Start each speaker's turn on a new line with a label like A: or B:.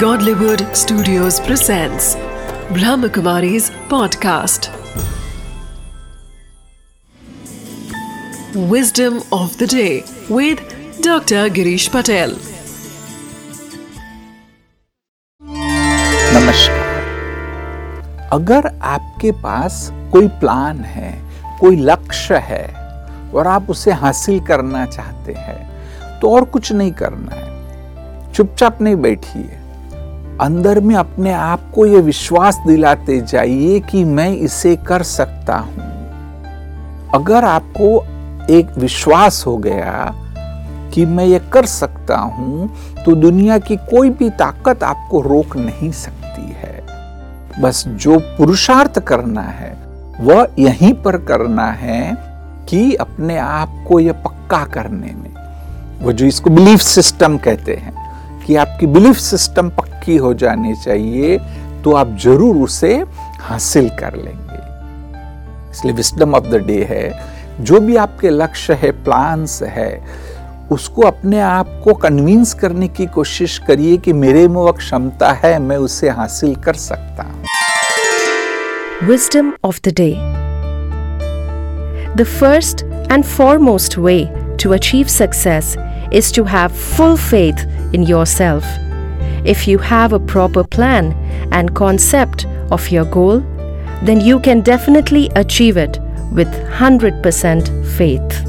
A: Godlywood Studios presents Brahmakumari's podcast. Wisdom of the day with Dr. Girish Patel.
B: नमस्कार अगर आपके पास कोई plan है कोई लक्ष्य है और आप उसे हासिल करना चाहते हैं तो और कुछ नहीं करना है चुपचाप नहीं बैठिए अंदर में अपने आप को यह विश्वास दिलाते जाइए कि मैं इसे कर सकता हूँ। अगर आपको एक विश्वास हो गया कि मैं ये कर सकता हूँ तो दुनिया की कोई भी ताकत आपको रोक नहीं सकती है। बस जो पुरुषार्थ करना है, वह यहीं पर करना है कि अपने आप को यह पक्का करने में। वो जो इसको बिलीफ सिस्टम कहते हैं, कि आपकी बिलीफ सिस्टम पक्की हो जानी चाहिए तो आप ज़रूर उसे हासिल कर लेंगे। इसलिए विस्डम ऑफ़ द डे है, जो भी आपके लक्ष्य है प्लान्स है, उसको अपने आप को कन्विंस करने की कोशिश करिए कि मेरे में वह क्षमता है, मैं उसे हासिल कर सकता हूँ।
C: Wisdom of the Day. The first and foremost way to achieve success is to have full faith in yourself. If you have a proper plan and concept of your goal, then you can definitely achieve it with 100% faith.